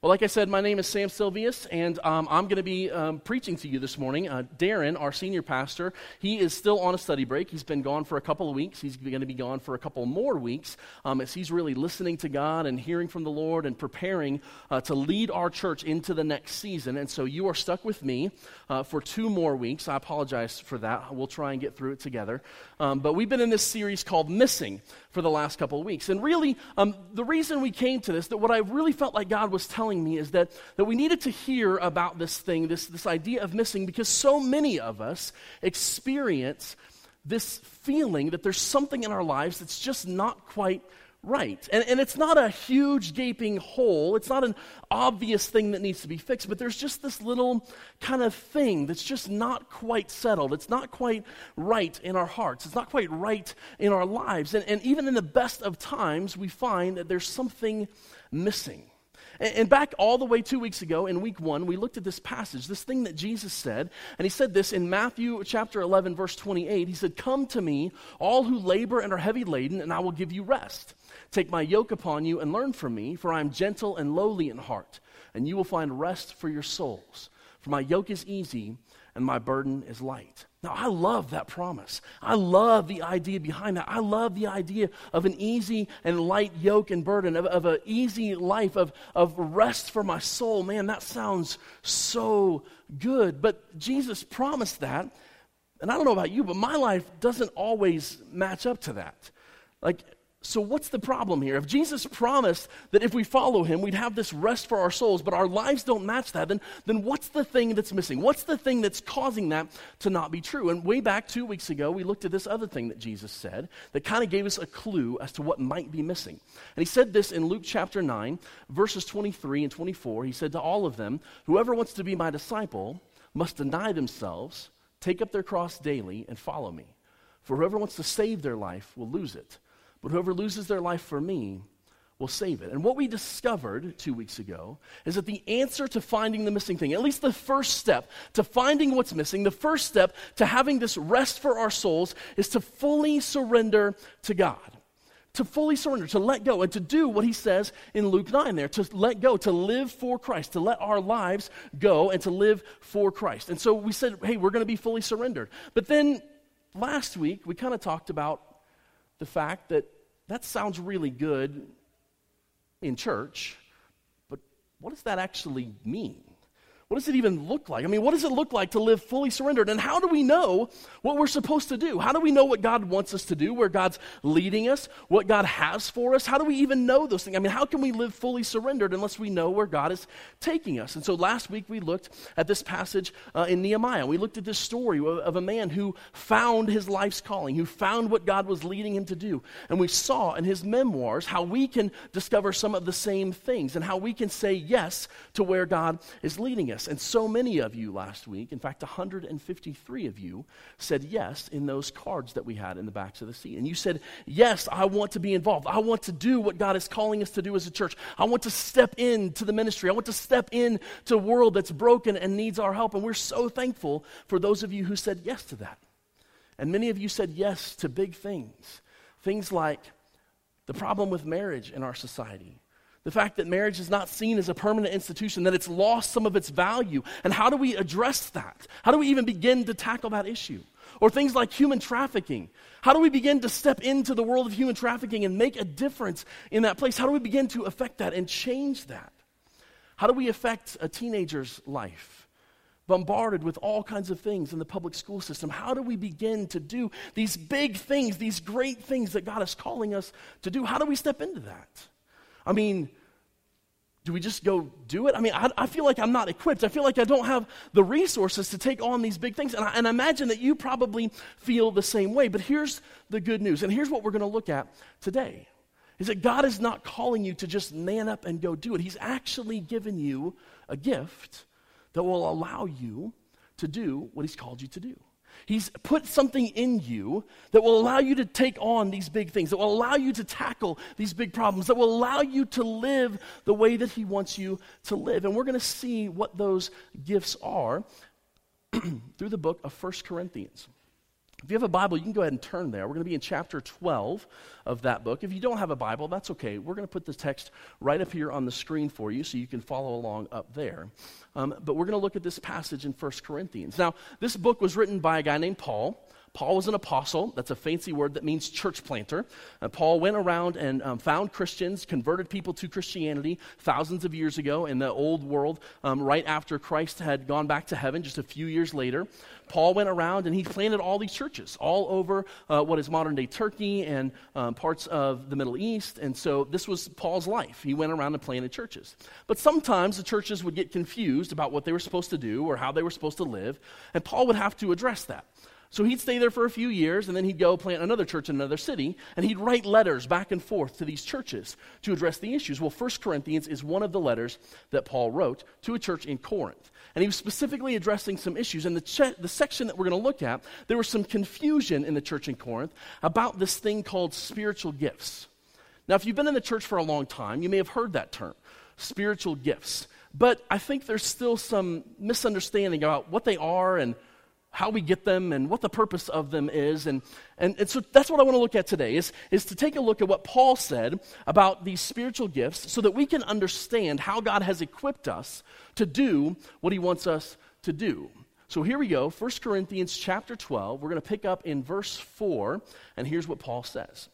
Well, like I said, my name is Sam Silvius, and um, I'm going to be um, preaching to you this morning. Uh, Darren, our senior pastor, he is still on a study break. He's been gone for a couple of weeks. He's going to be gone for a couple more weeks um, as he's really listening to God and hearing from the Lord and preparing uh, to lead our church into the next season. And so you are stuck with me uh, for two more weeks. I apologize for that. We'll try and get through it together. Um, but we've been in this series called Missing for the last couple of weeks. And really, um, the reason we came to this, that what I really felt like God was telling me is that, that we needed to hear about this thing, this, this idea of missing, because so many of us experience this feeling that there's something in our lives that's just not quite right. And, and it's not a huge gaping hole, it's not an obvious thing that needs to be fixed, but there's just this little kind of thing that's just not quite settled. It's not quite right in our hearts, it's not quite right in our lives. And, and even in the best of times, we find that there's something missing. And back all the way two weeks ago in week one, we looked at this passage, this thing that Jesus said. And he said this in Matthew chapter 11, verse 28. He said, Come to me, all who labor and are heavy laden, and I will give you rest. Take my yoke upon you and learn from me, for I am gentle and lowly in heart, and you will find rest for your souls. For my yoke is easy and my burden is light. Now, I love that promise. I love the idea behind that. I love the idea of an easy and light yoke and burden, of, of an easy life, of, of rest for my soul. Man, that sounds so good. But Jesus promised that. And I don't know about you, but my life doesn't always match up to that. Like, so, what's the problem here? If Jesus promised that if we follow him, we'd have this rest for our souls, but our lives don't match that, then, then what's the thing that's missing? What's the thing that's causing that to not be true? And way back two weeks ago, we looked at this other thing that Jesus said that kind of gave us a clue as to what might be missing. And he said this in Luke chapter 9, verses 23 and 24. He said to all of them, Whoever wants to be my disciple must deny themselves, take up their cross daily, and follow me. For whoever wants to save their life will lose it but whoever loses their life for me will save it. And what we discovered two weeks ago is that the answer to finding the missing thing, at least the first step to finding what's missing, the first step to having this rest for our souls is to fully surrender to God. To fully surrender, to let go, and to do what he says in Luke 9 there, to let go, to live for Christ, to let our lives go and to live for Christ. And so we said, hey, we're going to be fully surrendered. But then last week, we kind of talked about the fact that that sounds really good in church, but what does that actually mean? What does it even look like? I mean, what does it look like to live fully surrendered? And how do we know what we're supposed to do? How do we know what God wants us to do, where God's leading us, what God has for us? How do we even know those things? I mean, how can we live fully surrendered unless we know where God is taking us? And so last week we looked at this passage uh, in Nehemiah. We looked at this story of, of a man who found his life's calling, who found what God was leading him to do. And we saw in his memoirs how we can discover some of the same things and how we can say yes to where God is leading us And so many of you last week, in fact, 153 of you, said yes in those cards that we had in the backs of the seat. And you said, Yes, I want to be involved. I want to do what God is calling us to do as a church. I want to step into the ministry. I want to step into a world that's broken and needs our help. And we're so thankful for those of you who said yes to that. And many of you said yes to big things. Things like the problem with marriage in our society the fact that marriage is not seen as a permanent institution, that it's lost some of its value. And how do we address that? How do we even begin to tackle that issue? Or things like human trafficking. How do we begin to step into the world of human trafficking and make a difference in that place? How do we begin to affect that and change that? How do we affect a teenager's life? Bombarded with all kinds of things in the public school system. How do we begin to do these big things, these great things that God is calling us to do? How do we step into that? I mean, do we just go do it? I mean, I, I, feel like I'm not equipped. I feel like I don't have the resources to take on these big things. And I, and I imagine that you probably feel the same way. But here's the good news. And here's what we're going to look at today is that God is not calling you to just man up and go do it. He's actually given you a gift that will allow you to do what He's called you to do. He's put something in you that will allow you to take on these big things, that will allow you to tackle these big problems, that will allow you to live the way that He wants you to live. And we're going to see what those gifts are through the book of First Corinthians. If you have a Bible, you can go ahead and turn there. We're going to be in chapter 12 of that book. If you don't have a Bible, that's okay. We're going to put the text right up here on the screen for you so you can follow along up there. Um, but we're going to look at this passage in 1 Corinthians. Now, this book was written by a guy named Paul. Paul was an apostle. That's a fancy word that means church planter. Uh, Paul went around and um, found Christians, converted people to Christianity thousands of years ago in the old world, um, right after Christ had gone back to heaven, just a few years later. Paul went around and he planted all these churches all over uh, what is modern day Turkey and um, parts of the Middle East. And so this was Paul's life. He went around and planted churches. But sometimes the churches would get confused about what they were supposed to do or how they were supposed to live, and Paul would have to address that. So he'd stay there for a few years, and then he'd go plant another church in another city, and he'd write letters back and forth to these churches to address the issues. Well, 1 Corinthians is one of the letters that Paul wrote to a church in Corinth. And he was specifically addressing some issues. And the, the section that we're going to look at, there was some confusion in the church in Corinth about this thing called spiritual gifts. Now, if you've been in the church for a long time, you may have heard that term, spiritual gifts. But I think there's still some misunderstanding about what they are and how we get them and what the purpose of them is. And, and, and so that's what I want to look at today is, is to take a look at what Paul said about these spiritual gifts so that we can understand how God has equipped us to do what he wants us to do. So here we go, 1 Corinthians chapter 12. We're going to pick up in verse 4, and here's what Paul says.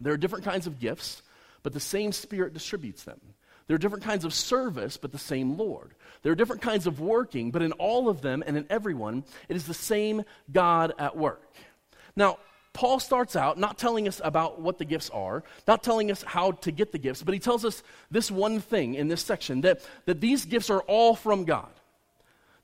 There are different kinds of gifts, but the same Spirit distributes them. There are different kinds of service, but the same Lord. There are different kinds of working, but in all of them and in everyone, it is the same God at work. Now, Paul starts out not telling us about what the gifts are, not telling us how to get the gifts, but he tells us this one thing in this section that, that these gifts are all from God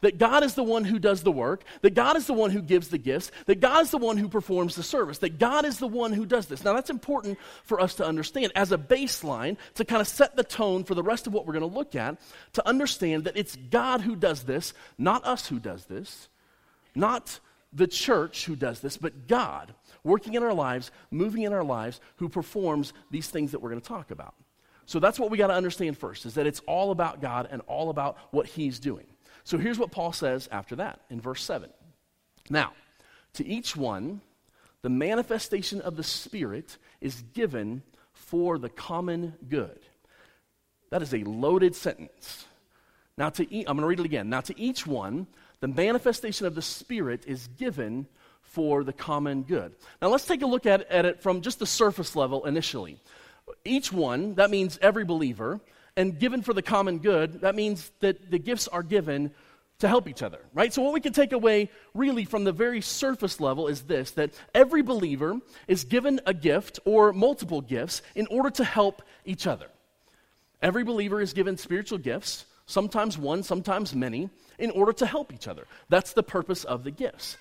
that God is the one who does the work, that God is the one who gives the gifts, that God is the one who performs the service, that God is the one who does this. Now, that's important for us to understand as a baseline to kind of set the tone for the rest of what we're going to look at, to understand that it's God who does this, not us who does this, not the church who does this, but God working in our lives, moving in our lives, who performs these things that we're going to talk about. So that's what we got to understand first is that it's all about God and all about what he's doing. So here's what Paul says after that in verse 7. Now, to each one, the manifestation of the Spirit is given for the common good. That is a loaded sentence. Now, to e- I'm going to read it again. Now, to each one, the manifestation of the Spirit is given for the common good. Now, let's take a look at, at it from just the surface level initially. Each one, that means every believer, and given for the common good, that means that the gifts are given to help each other, right? So, what we can take away really from the very surface level is this that every believer is given a gift or multiple gifts in order to help each other. Every believer is given spiritual gifts, sometimes one, sometimes many, in order to help each other. That's the purpose of the gifts.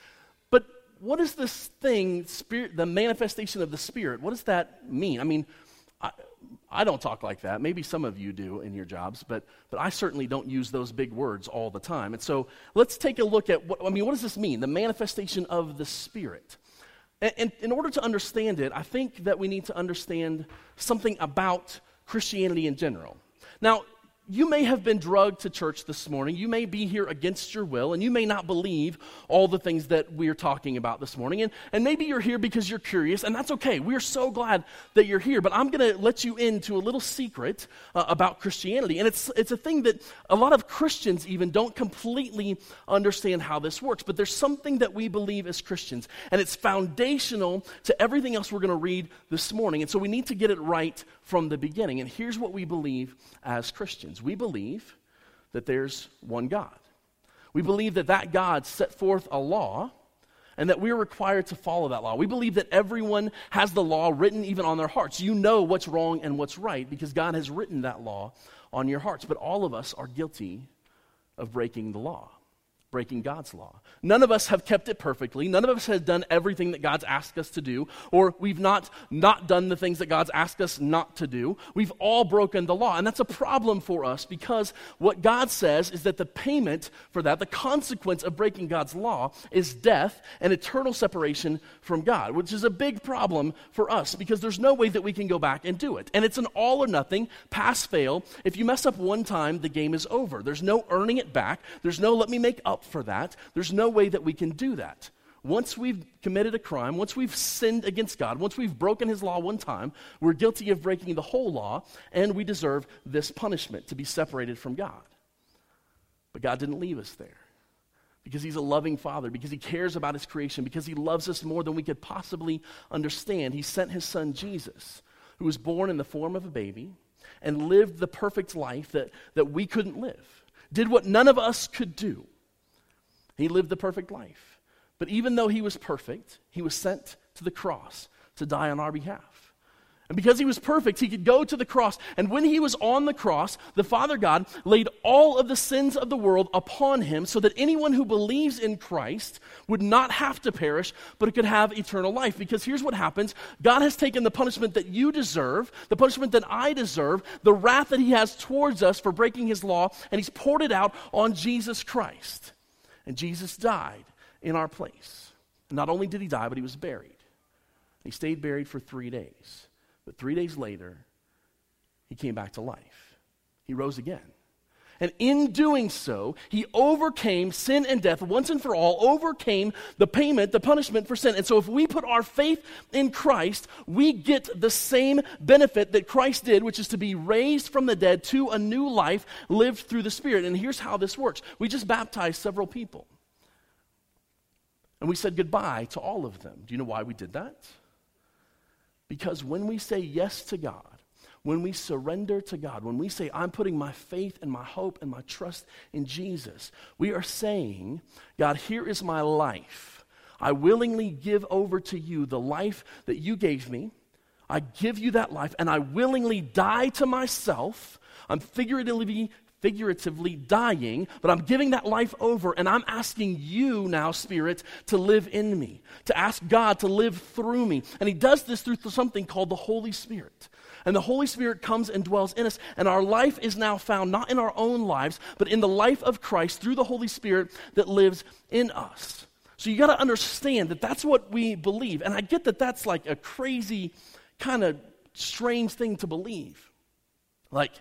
But what is this thing, spirit, the manifestation of the Spirit? What does that mean? I mean, I, I don't talk like that. Maybe some of you do in your jobs, but, but I certainly don't use those big words all the time. And so let's take a look at what, I mean, what does this mean? The manifestation of the Spirit. And, and in order to understand it, I think that we need to understand something about Christianity in general. Now, you may have been drugged to church this morning. You may be here against your will, and you may not believe all the things that we're talking about this morning. And, and maybe you're here because you're curious, and that's okay. We're so glad that you're here. But I'm going to let you into a little secret uh, about Christianity. And it's, it's a thing that a lot of Christians even don't completely understand how this works. But there's something that we believe as Christians, and it's foundational to everything else we're going to read this morning. And so we need to get it right from the beginning. And here's what we believe as Christians we believe that there's one God. We believe that that God set forth a law and that we're required to follow that law. We believe that everyone has the law written even on their hearts. You know what's wrong and what's right because God has written that law on your hearts. But all of us are guilty of breaking the law breaking God's law. None of us have kept it perfectly. None of us has done everything that God's asked us to do, or we've not not done the things that God's asked us not to do. We've all broken the law, and that's a problem for us because what God says is that the payment for that, the consequence of breaking God's law is death and eternal separation from God, which is a big problem for us because there's no way that we can go back and do it. And it's an all or nothing, pass fail. If you mess up one time, the game is over. There's no earning it back. There's no let me make for that. There's no way that we can do that. once we've committed a crime, once we've sinned against God, once we've broken his law one time, we're guilty of breaking the whole law, and we deserve this punishment to be separated from God. But God didn't leave us there because he's a loving father, because he cares about his creation, because he loves us more than we could possibly understand. He sent his son Jesus, who was born in the form of a baby and lived the perfect life that, that we couldn't live, did what none of us could do. He lived the perfect life. But even though he was perfect, he was sent to the cross to die on our behalf. And because he was perfect, he could go to the cross. And when he was on the cross, the Father God laid all of the sins of the world upon him so that anyone who believes in Christ would not have to perish, but could have eternal life. Because here's what happens God has taken the punishment that you deserve, the punishment that I deserve, the wrath that he has towards us for breaking his law, and he's poured it out on Jesus Christ. And Jesus died in our place. Not only did he die, but he was buried. He stayed buried for three days. But three days later, he came back to life. He rose again. And in doing so, he overcame sin and death once and for all, overcame the payment, the punishment for sin. And so, if we put our faith in Christ, we get the same benefit that Christ did, which is to be raised from the dead to a new life lived through the Spirit. And here's how this works we just baptized several people. And we said goodbye to all of them. Do you know why we did that? Because when we say yes to God, when we surrender to God, when we say, I'm putting my faith and my hope and my trust in Jesus, we are saying, God, here is my life. I willingly give over to you the life that you gave me. I give you that life, and I willingly die to myself. I'm figuratively figuratively dying, but I'm giving that life over and I'm asking you now, Spirit, to live in me, to ask God to live through me. And He does this through something called the Holy Spirit. And the Holy Spirit comes and dwells in us, and our life is now found not in our own lives, but in the life of Christ through the Holy Spirit that lives in us. So you got to understand that that's what we believe. And I get that that's like a crazy, kind of strange thing to believe. Like,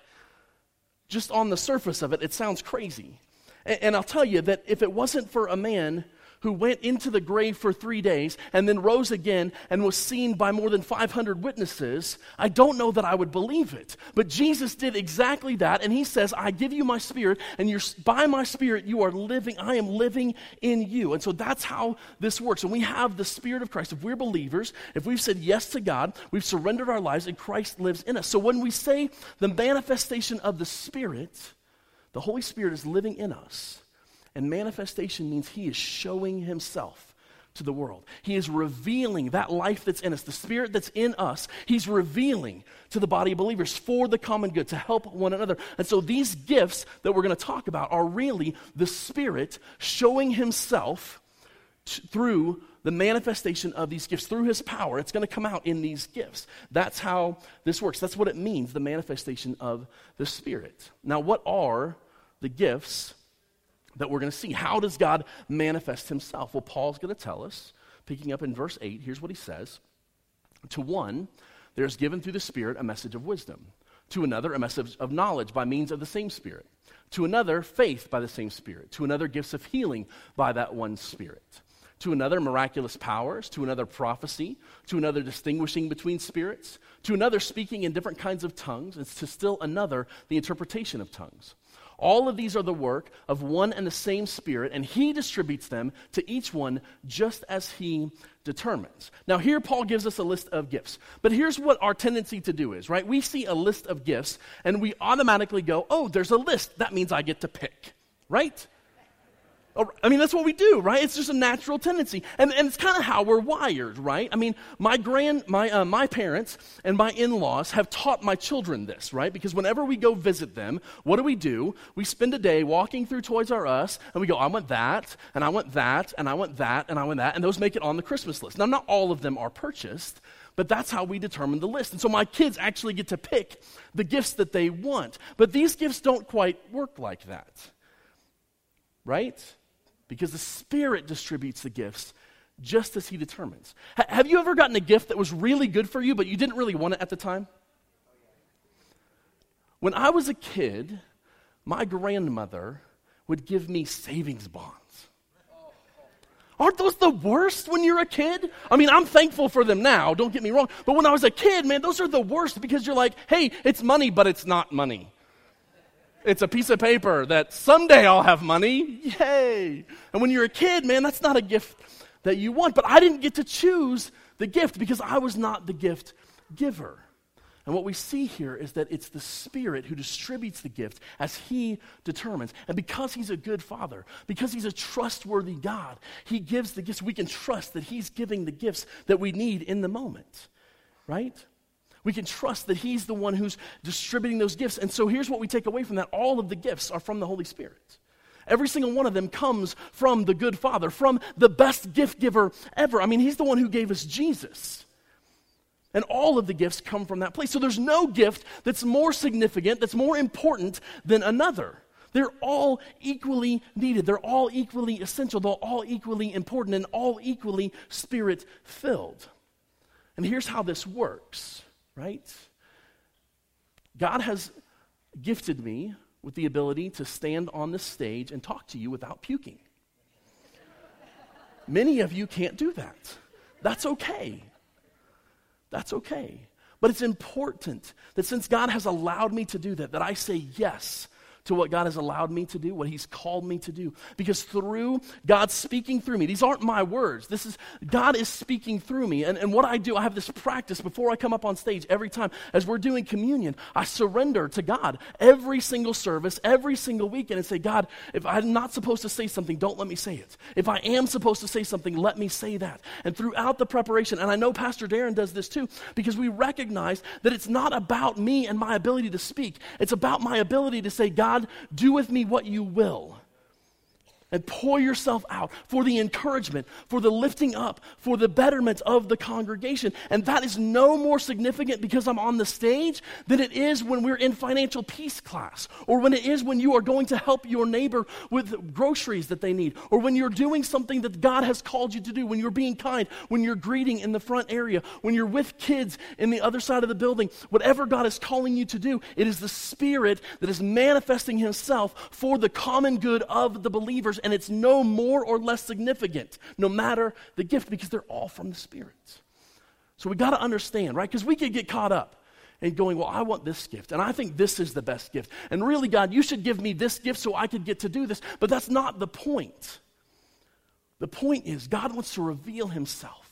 just on the surface of it, it sounds crazy. And, and I'll tell you that if it wasn't for a man who went into the grave for three days and then rose again and was seen by more than 500 witnesses, I don't know that I would believe it. But Jesus did exactly that, and he says, I give you my spirit, and you're, by my spirit you are living, I am living in you. And so that's how this works. And we have the spirit of Christ. If we're believers, if we've said yes to God, we've surrendered our lives, and Christ lives in us. So when we say the manifestation of the Spirit, the Holy Spirit is living in us. And manifestation means he is showing himself to the world. He is revealing that life that's in us, the spirit that's in us. He's revealing to the body of believers for the common good, to help one another. And so these gifts that we're going to talk about are really the spirit showing himself t- through the manifestation of these gifts, through his power. It's going to come out in these gifts. That's how this works. That's what it means, the manifestation of the spirit. Now, what are the gifts? That we're going to see. How does God manifest himself? Well, Paul's going to tell us, picking up in verse 8, here's what he says To one, there's given through the Spirit a message of wisdom, to another, a message of knowledge by means of the same Spirit, to another, faith by the same Spirit, to another, gifts of healing by that one Spirit. To another, miraculous powers, to another, prophecy, to another, distinguishing between spirits, to another, speaking in different kinds of tongues, and to still another, the interpretation of tongues. All of these are the work of one and the same Spirit, and He distributes them to each one just as He determines. Now, here Paul gives us a list of gifts. But here's what our tendency to do is, right? We see a list of gifts, and we automatically go, oh, there's a list. That means I get to pick, right? I mean, that's what we do, right? It's just a natural tendency. And, and it's kind of how we're wired, right? I mean, my, grand, my, uh, my parents and my in laws have taught my children this, right? Because whenever we go visit them, what do we do? We spend a day walking through Toys R Us and we go, I want that, and I want that, and I want that, and I want that. And those make it on the Christmas list. Now, not all of them are purchased, but that's how we determine the list. And so my kids actually get to pick the gifts that they want. But these gifts don't quite work like that, right? Because the Spirit distributes the gifts just as He determines. H- have you ever gotten a gift that was really good for you, but you didn't really want it at the time? When I was a kid, my grandmother would give me savings bonds. Aren't those the worst when you're a kid? I mean, I'm thankful for them now, don't get me wrong. But when I was a kid, man, those are the worst because you're like, hey, it's money, but it's not money. It's a piece of paper that someday I'll have money. Yay. And when you're a kid, man, that's not a gift that you want. But I didn't get to choose the gift because I was not the gift giver. And what we see here is that it's the Spirit who distributes the gift as He determines. And because He's a good Father, because He's a trustworthy God, He gives the gifts. We can trust that He's giving the gifts that we need in the moment, right? We can trust that He's the one who's distributing those gifts. And so here's what we take away from that all of the gifts are from the Holy Spirit. Every single one of them comes from the good Father, from the best gift giver ever. I mean, He's the one who gave us Jesus. And all of the gifts come from that place. So there's no gift that's more significant, that's more important than another. They're all equally needed. They're all equally essential. They're all equally important and all equally spirit filled. And here's how this works, right? God has gifted me with the ability to stand on the stage and talk to you without puking. Many of you can't do that. That's okay. That's okay. But it's important that since God has allowed me to do that, that I say yes to what God has allowed me to do, what He's called me to do. Because through God speaking through me, these aren't my words. This is God is speaking through me. And, and what I do, I have this practice before I come up on stage every time. As we're doing communion, I surrender to God every single service, every single weekend, and say, God, if I'm not supposed to say something, don't let me say it. If I am supposed to say something, let me say that. And throughout the preparation, and I know Pastor Darren does this too, because we recognize that it's not about me and my ability to speak. It's about my ability to say, God, God, do with me what you will and pour yourself out for the encouragement, for the lifting up, for the betterment of the congregation. And that is no more significant because I'm on the stage than it is when we're in financial peace class, or when it is when you are going to help your neighbor with groceries that they need, or when you're doing something that God has called you to do, when you're being kind, when you're greeting in the front area, when you're with kids in the other side of the building. Whatever God is calling you to do, it is the Spirit that is manifesting Himself for the common good of the believers and it's no more or less significant, no matter the gift, because they're all from the Spirit. So we got to understand, right? Because we could get caught up and going, Well, I want this gift, and I think this is the best gift. And really, God, you should give me this gift so I could get to do this. But that's not the point. The point is, God wants to reveal Himself.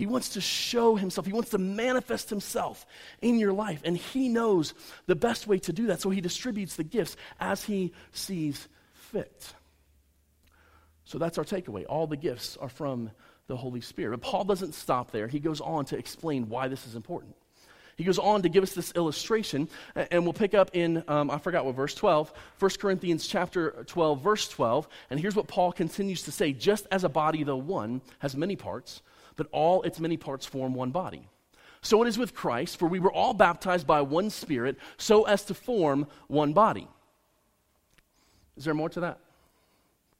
He wants to show himself. He wants to manifest himself in your life. And he knows the best way to do that. So he distributes the gifts as he sees fit. So that's our takeaway. All the gifts are from the Holy Spirit. But Paul doesn't stop there. He goes on to explain why this is important. He goes on to give us this illustration, and we'll pick up in, um, I forgot what verse 12, 1 Corinthians chapter 12, verse 12. And here's what Paul continues to say Just as a body, though one, has many parts, but all its many parts form one body. So it is with Christ, for we were all baptized by one Spirit, so as to form one body. Is there more to that?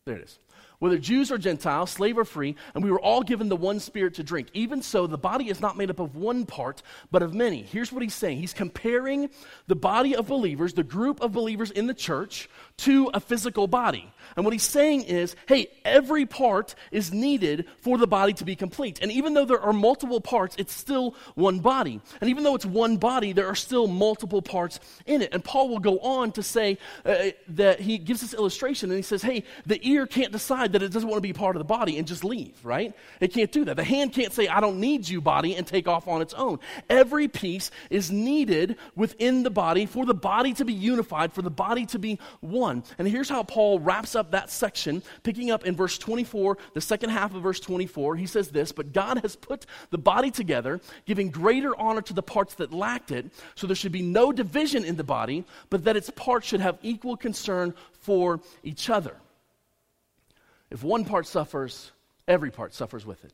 There it is whether Jews or Gentiles, slave or free, and we were all given the one spirit to drink. Even so, the body is not made up of one part, but of many. Here's what he's saying he's comparing the body of believers, the group of believers in the church, to a physical body. And what he's saying is, hey, every part is needed for the body to be complete. And even though there are multiple parts, it's still one body. And even though it's one body, there are still multiple parts in it. And Paul will go on to say uh, that he gives this illustration and he says, hey, the ear can't decide decide that it doesn't want to be part of the body and just leave, right? It can't do that. The hand can't say, I don't need you, body, and take off on its own. Every piece is needed within the body for the body to be unified, for the body to be one. And here's how Paul wraps up that section, picking up in verse 24, the second half of verse 24. He says this But God has put the body together, giving greater honor to the parts that lacked it, so there should be no division in the body, but that its parts should have equal concern for each other. If one part suffers, every part suffers with it.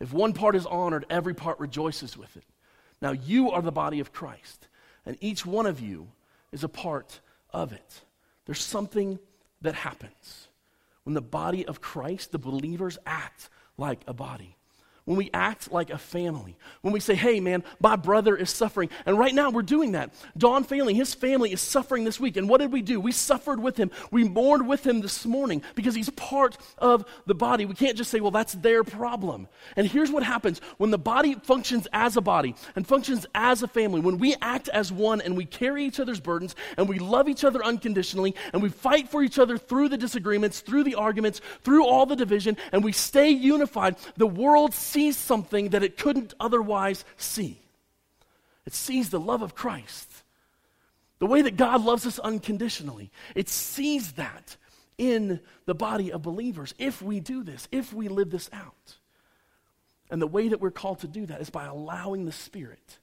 If one part is honored, every part rejoices with it. Now you are the body of Christ, and each one of you is a part of it. There's something that happens when the body of Christ, the believers, act like a body. When we act like a family, when we say, hey, man, my brother is suffering. And right now we're doing that. Don Failing, his family is suffering this week. And what did we do? We suffered with him. We mourned with him this morning because he's part of the body. We can't just say, well, that's their problem. And here's what happens when the body functions as a body and functions as a family, when we act as one and we carry each other's burdens and we love each other unconditionally and we fight for each other through the disagreements, through the arguments, through all the division, and we stay unified, the world sees something that it couldn't otherwise see. It sees the love of Christ, the way that God loves us unconditionally. It sees that in the body of believers if we do this, if we live this out. And the way that we're called to do that is by allowing the Spirit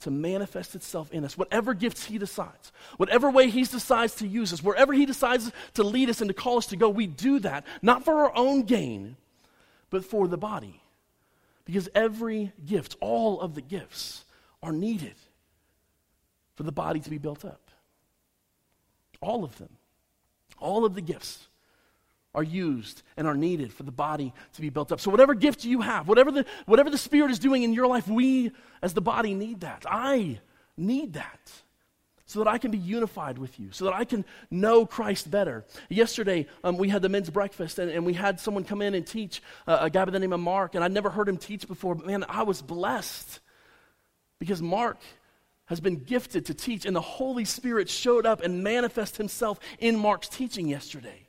to manifest itself in us. Whatever gifts He decides, whatever way He decides to use us, wherever He decides to lead us and to call us to go, we do that, not for our own gain, but for the body. Because every gift, all of the gifts, are needed for the body to be built up. All of them. All of the gifts are used and are needed for the body to be built up. So whatever gift you have, whatever the whatever the spirit is doing in your life, we as the body need that. I need that so that I can be unified with you, so that I can know Christ better. Yesterday, um, we had the men's breakfast, and, and, we had someone come in and teach, uh, a guy by the name of Mark, and I'd never heard him teach before, but man, I was blessed because Mark has been gifted to teach, and the Holy Spirit showed up and manifest himself in Mark's teaching yesterday.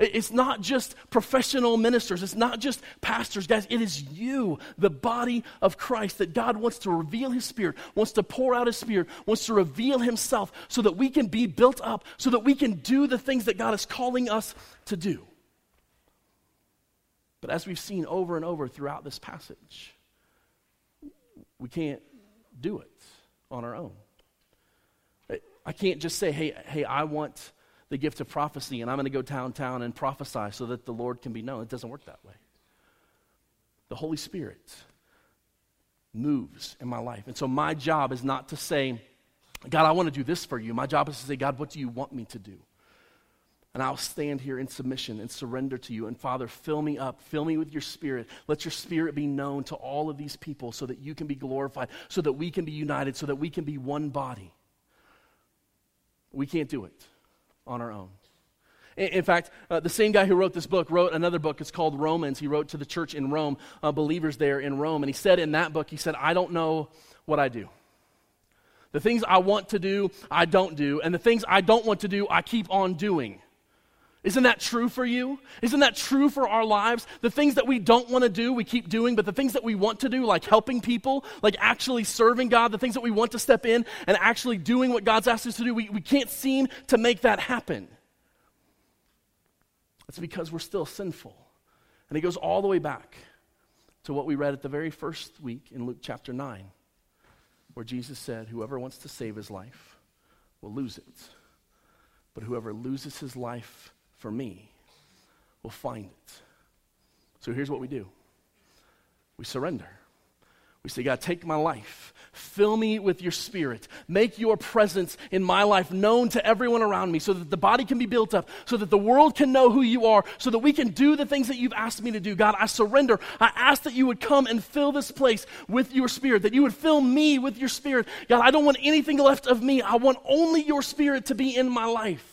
It's not just professional ministers. It's not just pastors, guys. It is you, the body of Christ, that God wants to reveal His Spirit, wants to pour out His Spirit, wants to reveal Himself so that we can be built up, so that we can do the things that God is calling us to do. But as we've seen over and over throughout this passage, we can't do it on our own. I can't just say, hey, hey, I want the gift of prophecy and I'm going to go downtown and prophesy so that the Lord can be known. It doesn't work that way. The Holy Spirit moves in my life. And so my job is not to say, God, I want to do this for you. My job is to say, God, what do you want me to do? And I'll stand here in submission and surrender to you. And Father, fill me up. Fill me with your spirit. Let your spirit be known to all of these people so that you can be glorified, so that we can be united, so that we can be one body. We can't do it on our own. In, fact, uh, the same guy who wrote this book wrote another book. It's called Romans. He wrote to the church in Rome, uh, believers there in Rome. And he said in that book, he said, I don't know what I do. The things I want to do, I don't do. And the things I don't want to do, I keep on doing. Isn't that true for you? Isn't that true for our lives? The things that we don't want to do, we keep doing, but the things that we want to do, like helping people, like actually serving God, the things that we want to step in and actually doing what God's asked us to do, we, we can't seem to make that happen. It's because we're still sinful. And it goes all the way back to what we read at the very first week in Luke chapter 9, where Jesus said, Whoever wants to save his life will lose it. But whoever loses his life for me will find it. So here's what we do we surrender. We say, God, take my life. Fill me with your spirit. Make your presence in my life known to everyone around me so that the body can be built up, so that the world can know who you are, so that we can do the things that you've asked me to do. God, I surrender. I ask that you would come and fill this place with your spirit, that you would fill me with your spirit. God, I don't want anything left of me. I want only your spirit to be in my life.